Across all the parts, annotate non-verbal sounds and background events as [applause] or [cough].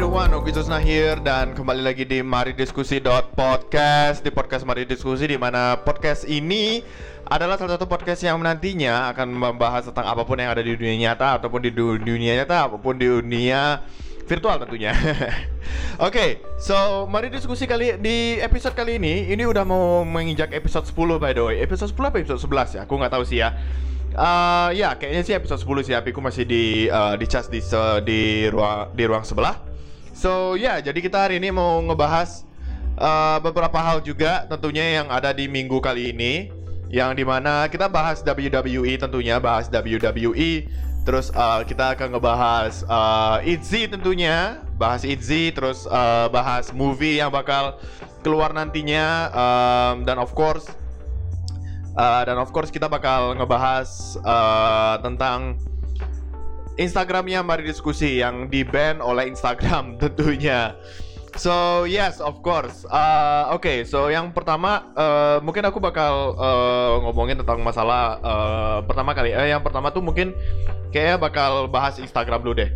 everyone, Ogi Susna here dan kembali lagi di Mari Diskusi Podcast di podcast Mari Diskusi di mana podcast ini adalah salah satu podcast yang nantinya akan membahas tentang apa pun yang ada di dunia nyata ataupun di dunia nyata apa pun di dunia virtual tentunya. [laughs] Oke, okay, so mari diskusi kali di episode kali ini. Ini udah mau menginjak episode 10 by the way. Episode 10 apa episode 11 ya? Aku nggak tahu sih ya. Uh, ya kayaknya sih episode 10 sih Apiku masih di uh, di cas di di ruang di ruang sebelah. So ya yeah, jadi kita hari ini mau ngebahas uh, beberapa hal juga tentunya yang ada di minggu kali ini. Yang di mana kita bahas WWE tentunya bahas WWE terus uh, kita akan ngebahas uh, Itzy tentunya bahas Itzy terus uh, bahas movie yang bakal keluar nantinya um, dan of course Uh, dan of course kita bakal ngebahas uh, tentang Instagramnya Mari Diskusi yang di ban oleh Instagram [laughs] tentunya. So yes, of course. Uh, Oke, okay, so yang pertama uh, mungkin aku bakal uh, ngomongin tentang masalah uh, pertama kali. Eh, yang pertama tuh mungkin kayaknya bakal bahas Instagram dulu deh.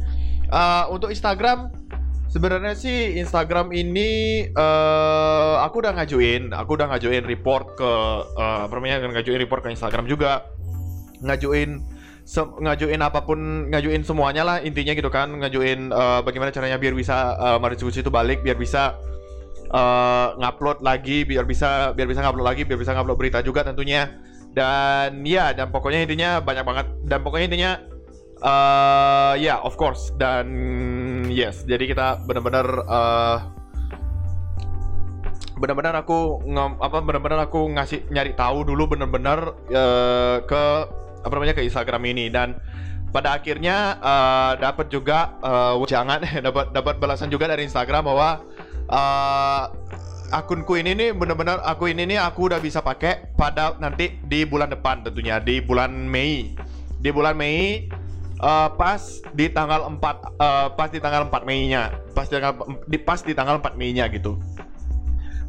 Uh, untuk Instagram Sebenarnya sih Instagram ini uh, aku udah ngajuin, aku udah ngajuin report ke uh, apa namanya ngajuin report ke Instagram juga. Ngajuin ngajuin apa pun, ngajuin semuanya lah intinya gitu kan, ngajuin uh, bagaimana caranya biar bisa uh, diskusi itu balik, biar bisa uh, ngupload lagi, biar bisa biar bisa ngupload lagi, biar bisa ngupload berita juga tentunya. Dan ya, dan pokoknya intinya banyak banget. Dan pokoknya intinya uh, ya yeah, of course. Dan yes jadi kita benar-benar uh, benar-benar aku nge, apa benar-benar aku ngasih nyari tahu dulu benar-benar uh, ke apa namanya ke Instagram ini dan pada akhirnya uh, dapat juga uh, [laughs] jangan dapat dapat balasan juga dari Instagram bahwa uh, akunku ini nih benar-benar aku ini nih aku udah bisa pakai pada nanti di bulan depan tentunya di bulan Mei di bulan Mei uh, pas di tanggal 4 uh, pas di tanggal 4 Mei-nya. Pas di tanggal di pas di tanggal 4 Mei-nya gitu.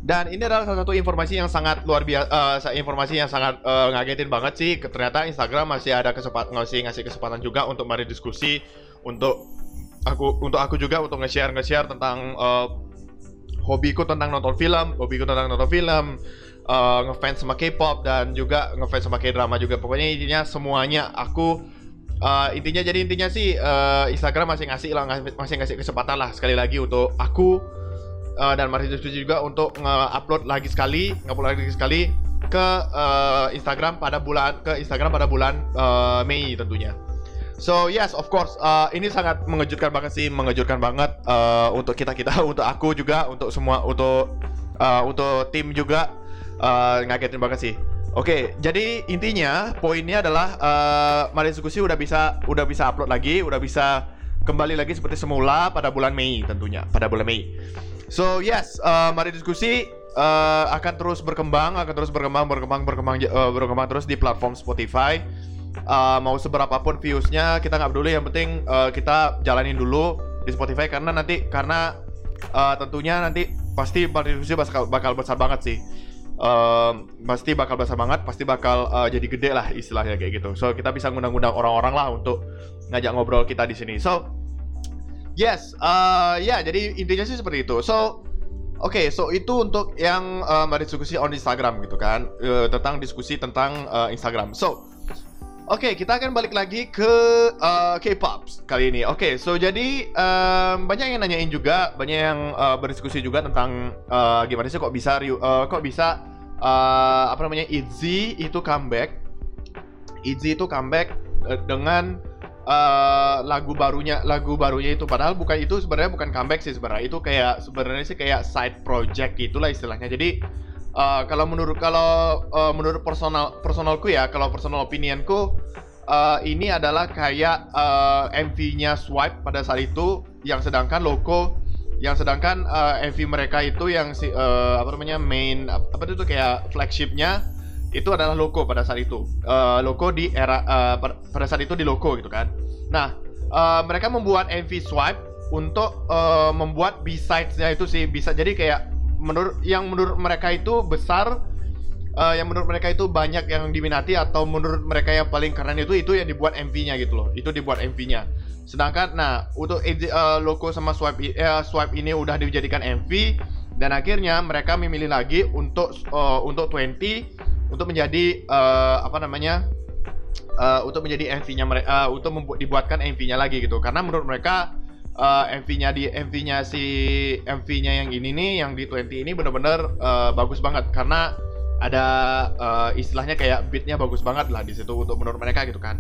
Dan ini adalah salah satu informasi yang sangat luar biasa, uh, informasi yang sangat uh, ngagetin banget sih. Ternyata Instagram masih ada kesempatan ngasih ngasih kesempatan juga untuk mari diskusi untuk aku untuk aku juga untuk nge-share nge-share tentang uh, hobiku tentang nonton film, hobiku tentang nonton film, uh, ngefans sama K-pop dan juga ngefans sama K-drama juga. Pokoknya intinya semuanya aku uh, intinya jadi intinya sih uh, Instagram masih ngasih lah masih ngasih kesempatan lah sekali lagi untuk aku uh, dan masih diskusi juga untuk nge-upload lagi sekali ngupload lagi sekali ke uh, Instagram pada bulan ke Instagram pada bulan uh, Mei tentunya. So yes, of course, uh, ini sangat mengejutkan banget sih, mengejutkan banget uh, untuk kita kita, [laughs] untuk aku juga, untuk semua, untuk uh, untuk tim juga, uh, ngagetin banget sih. Oke, jadi intinya poinnya adalah uh, Mari Diskusi udah bisa udah bisa upload lagi, udah bisa kembali lagi seperti semula pada bulan Mei tentunya, pada bulan Mei. So yes, uh, Mari Diskusi uh, akan terus berkembang, akan terus berkembang, berkembang, berkembang, uh, berkembang terus di platform Spotify. Uh, mau seberapa pun viewsnya kita nggak peduli, yang penting uh, kita jalanin dulu di Spotify karena nanti karena uh, tentunya nanti pasti Diskusi bakal, bakal besar banget sih um, pasti bakal besar banget, pasti bakal uh, jadi gede lah istilahnya kayak gitu. So kita bisa ngundang-ngundang orang-orang lah untuk ngajak ngobrol kita di sini. So yes, uh, ya yeah, jadi intinya sih seperti itu. So Oke, okay, so itu untuk yang um, diskusi on Instagram gitu kan, uh, tentang diskusi tentang uh, Instagram. So, oke okay, kita akan balik lagi ke uh, K-pop kali ini. Oke, okay, so jadi um, banyak yang nanyain juga, banyak yang uh, berdiskusi juga tentang uh, gimana sih kok bisa uh, kok bisa uh, apa namanya Itzy itu comeback Itzy itu comeback uh, dengan uh, lagu barunya lagu barunya itu. Padahal bukan itu sebenarnya bukan comeback sih sebenarnya. Itu kayak sebenarnya sih kayak side project gitulah istilahnya. Jadi uh, kalau menurut kalau uh, menurut personal personalku ya kalau personal opinionku uh, ini adalah kayak uh, MV-nya Swipe pada saat itu yang sedangkan logo yang sedangkan uh, MV mereka itu yang si uh, apa namanya main apa itu kayak flagshipnya itu adalah logo pada saat itu. Uh, logo di era uh, pada saat itu di logo gitu kan. Nah uh, mereka membuat MV swipe untuk uh, membuat B-sides-nya itu sih. Bisa jadi kayak menurut yang menurut mereka itu besar uh, yang menurut mereka itu banyak yang diminati atau menurut mereka yang paling keren itu itu yang dibuat MV-nya gitu loh. Itu dibuat MV-nya Sedangkan nah untuk uh, logo sama swipe uh, swipe ini udah dijadikan MV dan akhirnya mereka memilih lagi untuk uh, untuk 20 untuk menjadi uh, apa namanya uh, untuk menjadi MV-nya mereka uh, untuk membuat dibuatkan MV-nya lagi gitu. Karena menurut mereka uh, MV-nya di MV-nya si MV-nya yang ini nih yang di 20 ini benar-benar uh, bagus banget. Karena ada uh, istilahnya kayak beatnya bagus banget lah di situ untuk menurut mereka gitu kan.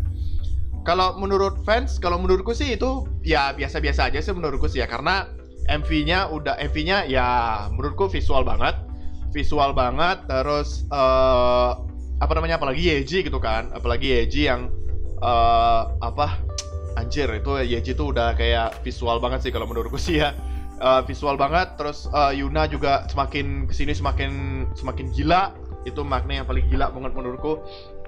Kalau menurut fans, kalau menurutku sih itu ya biasa-biasa aja sih menurutku sih ya. Karena MV-nya udah MV-nya ya menurutku visual banget, visual banget terus uh, apa namanya apalagi Yeji gitu kan, apalagi Yeji yang uh, apa anjir itu Yeji tuh udah kayak visual banget sih kalau menurutku sih ya. Uh, visual banget terus uh, Yuna juga semakin ke sini semakin semakin gila itu makna yang paling gila banget menurutku.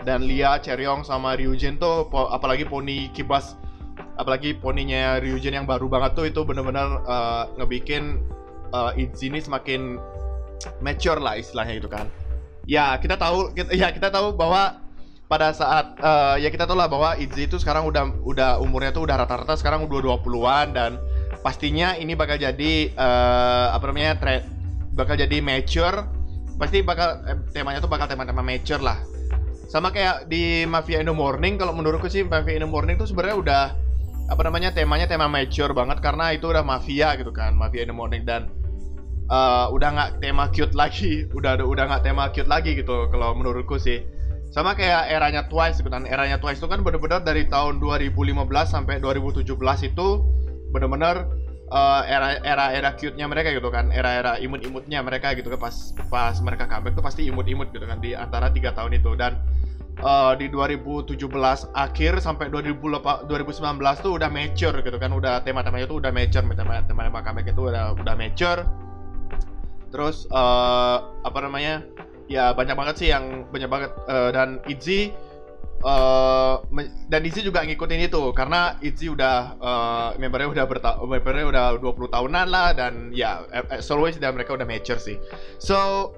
Dan Lia Cheryong sama Ryujin tuh apalagi poni kibas apalagi poninya Ryujin yang baru banget tuh itu bener-bener uh, ngebikin uh, ini semakin mature lah istilahnya gitu kan. Ya kita tahu kita, ya kita tahu bahwa pada saat uh, ya kita tahu lah bahwa Izzy itu sekarang udah udah umurnya tuh udah rata-rata sekarang udah 20-an dan pastinya ini bakal jadi uh, apa namanya trend bakal jadi mature. Pasti bakal eh, temanya tuh bakal tema-tema mature lah. Sama kayak di Mafia in the Morning kalau menurutku sih Mafia in the Morning tuh sebenarnya udah apa namanya temanya tema mature banget karena itu udah mafia gitu kan Mafia in the Morning. Dan uh, udah nggak tema cute lagi [laughs] udah udah nggak tema cute lagi gitu kalau menurutku sih. Sama kayak eranya Twice gitu kan. Eranya Twice itu kan benar-benar dari tahun 2015 sampai 2017 itu benar-benar uh, era era era cute-nya mereka gitu kan. Era-era imut-imutnya mereka gitu kan. Pas pas mereka comeback tuh pasti imut-imut gitu kan di antara tiga tahun itu. Dan uh, di 2017 akhir sampai 2019 tuh udah mature gitu kan. Udah tema-temanya tuh udah mature tema-tema comeback itu udah udah mature terus uh, apa namanya ya banyak banget sih yang banyak banget uh, dan Itzy uh, dan Itzy juga ngikutin itu karena Itzy udah uh, membernya udah berta membernya udah 20 tahunan lah dan ya as always dan mereka udah mature sih. So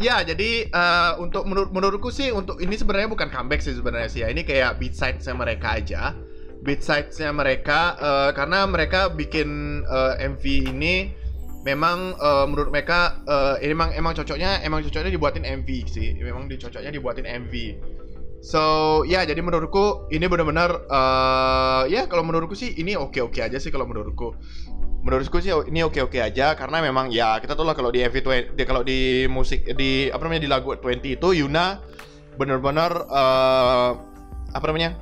ya jadi uh, untuk menur menurutku sih untuk ini sebenarnya bukan comeback sih sebenarnya sih ya. Ini kayak beat side-nya mereka aja. Beat side-nya mereka uh, karena mereka bikin uh, MV ini memang uh, menurut mereka uh, emang emang cocoknya emang cocoknya dibuatin MV sih. Memang dicocoknya dibuatin MV so ya jadi menurutku ini benar-benar uh, ya kalau menurutku sih ini oke oke aja sih kalau menurutku. Menurutku sih ini oke oke aja karena memang ya kita tahu lah kalau di MV 20 di, kalau di musik di apa namanya di lagu 20 itu Yuna benar-benar uh, apa namanya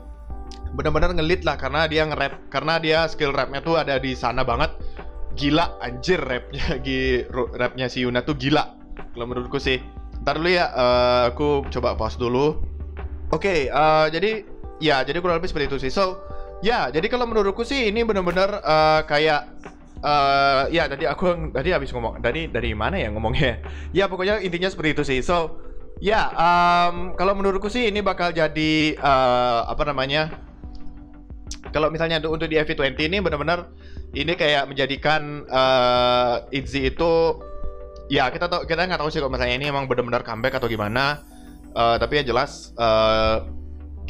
benar-benar ngelit lah karena dia nge-rap karena dia skill rapnya tuh ada di sana banget gila anjir rapnya [laughs] gi rapnya si Yuna tuh gila. Kalau menurutku sih. Ntar dulu ya uh, aku coba pause dulu. Oke okay, uh, eh, jadi ya jadi kurang lebih seperti itu sih. So ya jadi kalau menurutku sih ini benar-benar uh, kayak uh, ya tadi aku tadi habis ngomong dari dari mana ya ngomongnya? [laughs] Ya pokoknya intinya seperti itu sih. So ya um, kalau menurutku sih ini bakal jadi uh, apa namanya kalau misalnya untuk, di FV20 ini benar-benar ini kayak menjadikan uh, Itzy itu ya kita tahu kita nggak tahu sih kalau misalnya ini emang benar-benar comeback atau gimana. Uh, tapi yang jelas uh,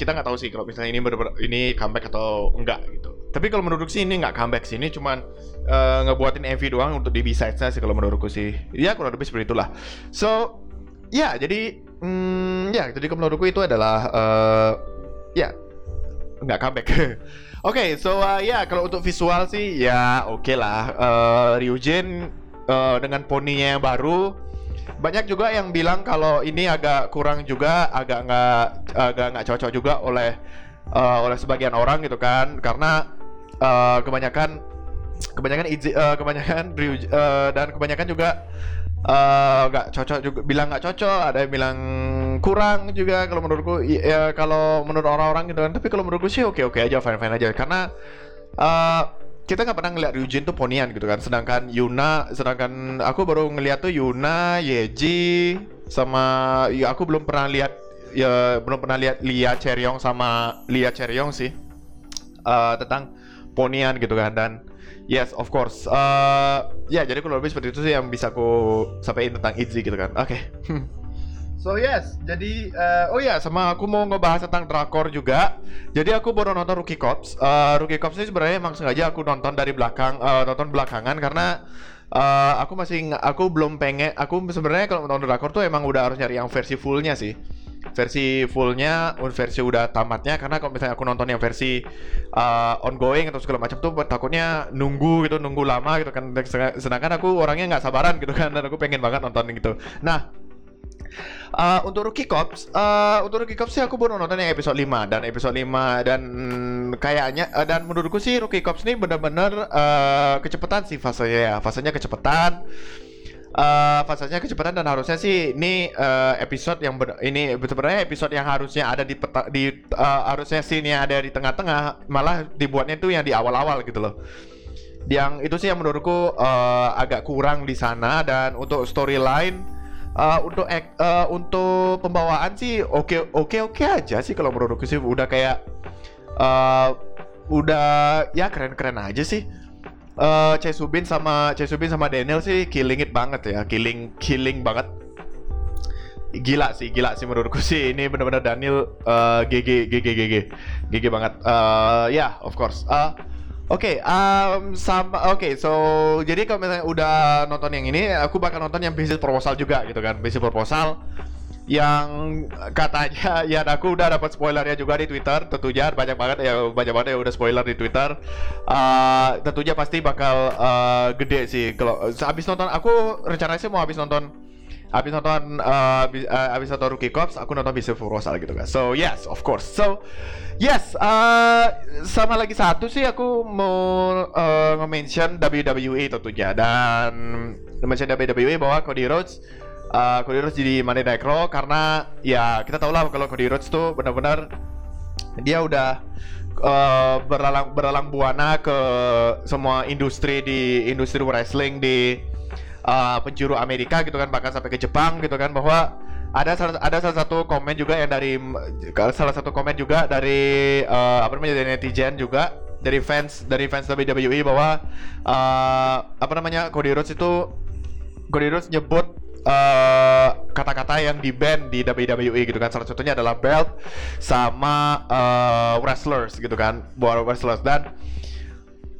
kita nggak tahu sih kalau misalnya ini benar-benar ini comeback atau enggak gitu. Tapi kalau menurutku sih ini nggak comeback sih ini cuman uh, ngebuatin MV doang untuk di B-side-nya sih kalau menurutku sih. Ya kurang lebih seperti itulah. So ya jadi mm, ya jadi kalau menurutku itu adalah uh, ya nggak comeback [laughs] Oke, okay, so uh, ya yeah, kalau untuk visual sih ya oke okay lah. Uh, Ryujin uh, dengan poninya yang baru banyak juga yang bilang kalau ini agak kurang juga, agak nggak agak nggak cocok juga oleh uh, oleh sebagian orang gitu kan, karena uh, kebanyakan kebanyakan uh, kebanyakan uh, dan kebanyakan juga nggak uh, cocok juga bilang nggak cocok ada yang bilang kurang juga kalau menurutku ya kalau menurut orang-orang gitu kan tapi kalau menurutku sih oke oke aja fine fine aja karena uh, kita nggak pernah ngeliat Ryujin tuh ponian gitu kan sedangkan Yuna sedangkan aku baru ngeliat tuh Yuna Yeji sama ya aku belum pernah lihat ya belum pernah lihat Lia Cheryong sama Lia Cheryong sih uh, tentang ponian gitu kan dan Yes, of course. Uh, ya, jadi kalau lebih seperti itu sih yang bisa aku sampaikan tentang Itzy gitu kan. Oke. Okay. [laughs] So yes, jadi uh, oh ya sama aku mau ngebahas tentang drakor juga. Jadi aku baru nonton Rookie Cops. Uh, Rookie Cops ini sebenarnya emang sengaja aku nonton dari belakang, uh, nonton belakangan karena uh, aku masih aku belum pengen. Aku sebenarnya kalau nonton drakor tuh emang udah harus nyari yang versi fullnya sih. Versi fullnya, versi udah tamatnya. Karena kalau misalnya aku nonton yang versi uh, ongoing atau segala macam tuh takutnya nunggu gitu, nunggu lama gitu kan. Sedangkan aku orangnya nggak sabaran gitu kan, dan aku pengen banget nonton gitu. Nah Uh, untuk Rookie Cops, uh, untuk Rookie Cops sih aku baru nonton yang episode 5 dan episode 5 dan mm, kayaknya uh, dan menurutku sih Rookie Cops ini benar-benar uh, kecepatan sih fasenya ya. Fasenya kecepatan. Uh, fasenya kecepatan dan harusnya sih ini uh, episode yang ber, ini sebenarnya episode yang harusnya ada di peta, di uh, harusnya scene yang ada di tengah-tengah malah dibuatnya itu yang di awal-awal gitu loh yang itu sih yang menurutku uh, agak kurang di sana dan untuk storyline uh, untuk uh, untuk pembawaan sih oke oke oke aja sih kalau menurutku sih. Udah kayak uh, udah ya keren keren aja sih. Uh, Choi Subin sama Choi Subin sama Daniel sih killing it banget ya. Killing killing banget. Gila sih gila sih menurutku sih. Ini benar-benar Daniel uh, GG GG GG GG banget. Uh, ya yeah, of course. Uh, Oke, okay, um, sama oke, okay, so jadi kalau misalnya udah nonton yang ini, aku bakal nonton yang bisnis proposal juga gitu kan, bisnis proposal. Yang katanya [laughs] ya aku udah dapat spoilernya juga di Twitter tentunya banyak banget ya banyak banget ya udah spoiler di Twitter. Uh, tentunya pasti bakal uh, gede sih kalau habis nonton aku rencananya sih mau habis nonton habis nonton uh, uh, habis nonton Rookie Cops aku nonton Bisnis Proposal gitu kan. So yes of course. So Yes, uh, sama lagi satu sih aku mau uh, nge-mention WWE tentunya. Dan mention WWE bahwa Cody Rhodes uh, Cody Rhodes jadi Monday Night Raw karena ya kita tahu lah kalau Cody Rhodes tuh benar-benar dia udah uh, beralang beralang buana ke semua industri di industri wrestling di uh, penjuru Amerika gitu kan bahkan sampai ke Jepang gitu kan bahwa ada salah ada salah satu komen juga yang dari salah satu komen juga dari uh, apa namanya dari netizen juga dari fans dari fans WWE bahwa uh, apa namanya Cody Rhodes itu Cody Rhodes nyebut kata-kata uh, yang di band di WWE gitu kan. Salah satunya adalah belt sama uh, wrestlers gitu kan buat wrestlers. Dan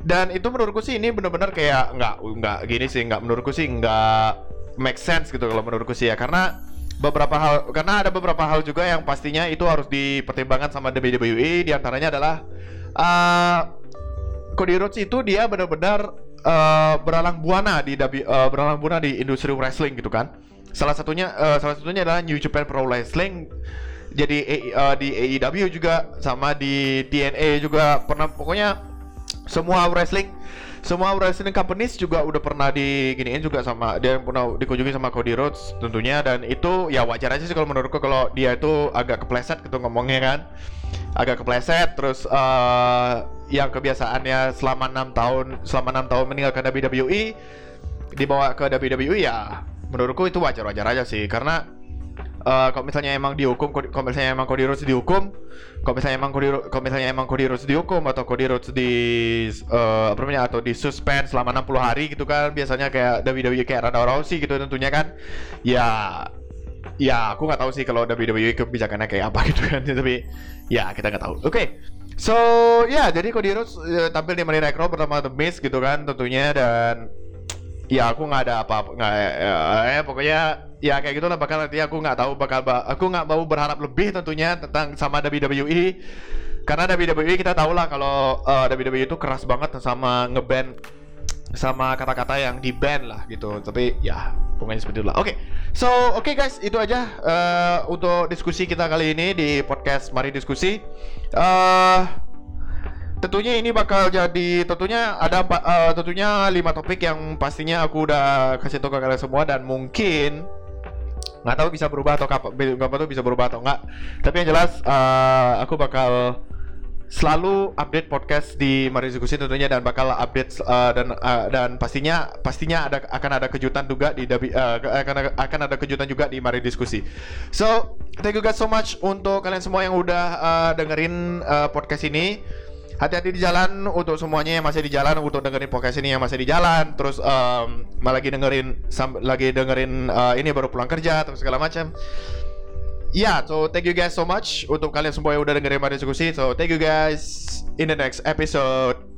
dan itu menurutku sih ini benar-benar kayak nggak nggak gini sih nggak menurutku sih nggak make sense gitu kalau menurutku sih ya. Karena beberapa hal karena ada beberapa hal juga yang pastinya itu harus dipertimbangkan sama WWE di antaranya adalah uh, Cody Rhodes itu dia benar-benar uh, beralang buana di uh, beralang buana di industri wrestling gitu kan. Salah satunya uh, salah satunya adalah New Japan Pro Wrestling. Jadi uh, di AEW juga sama di TNA juga pernah pokoknya semua wrestling semua wrestling companies juga udah pernah diginiin juga sama dia pernah dikunjungi sama Cody Rhodes tentunya dan itu ya wajar aja sih kalau menurutku kalau dia itu agak kepleset gitu ngomongnya kan. Agak kepleset terus uh, yang kebiasaannya selama enam tahun selama enam tahun meninggalkan WWE dibawa ke WWE ya menurutku itu wajar-wajar aja sih. Karena uh, kalau misalnya emang dihukum kalau misalnya emang Cody Rhodes dihukum kalau misalnya emang Cody kalau misalnya emang Cody Rhodes dihukum atau Cody Rhodes di uh, apa namanya atau di suspend selama 60 hari gitu kan biasanya kayak WWE kayak Ronda Rousey gitu tentunya kan ya ya aku nggak tahu sih kalau WWE kebijakannya kayak apa [laughs] gitu kan tapi ya kita nggak tahu oke okay. So ya yeah, jadi Cody Rhodes uh, tampil di Monday Night Raw bersama The Miz gitu kan tentunya dan ya aku nggak ada apa-apa nggak ya, ya, pokoknya ya kayak gitu lah bakal nanti aku nggak tahu bakal aku nggak mau berharap lebih tentunya tentang sama WWE karena WWE kita tahu lah kalau uh, eh, WWE itu keras banget sama ngeband sama kata-kata yang di band lah gitu. Tapi ya pokoknya seperti itulah. Oke okay. so oke okay guys itu aja uh, untuk diskusi kita kali ini di podcast mari diskusi. Uh, tentunya ini bakal jadi tentunya ada uh, tentunya lima topik yang pastinya aku udah kasih tahu ke kalian semua dan mungkin nggak tahu bisa berubah atau kapan nggak tahu bisa berubah atau enggak tapi yang jelas uh, aku bakal selalu update podcast di Mari Diskusi tentunya dan bakal update uh, dan uh, dan pastinya pastinya ada akan ada kejutan juga di uh, akan akan ada kejutan juga di Mari Diskusi. So, thank you guys so much untuk kalian semua yang udah uh, dengerin uh, podcast ini hati-hati di jalan untuk semuanya yang masih di jalan untuk dengerin podcast ini yang masih di jalan terus um, lagi dengerin lagi dengerin uh, ini baru pulang kerja terus segala macam yeah, so thank you guys so much untuk kalian semua yang udah dengerin Mari Diskusi. So thank you guys in the next episode.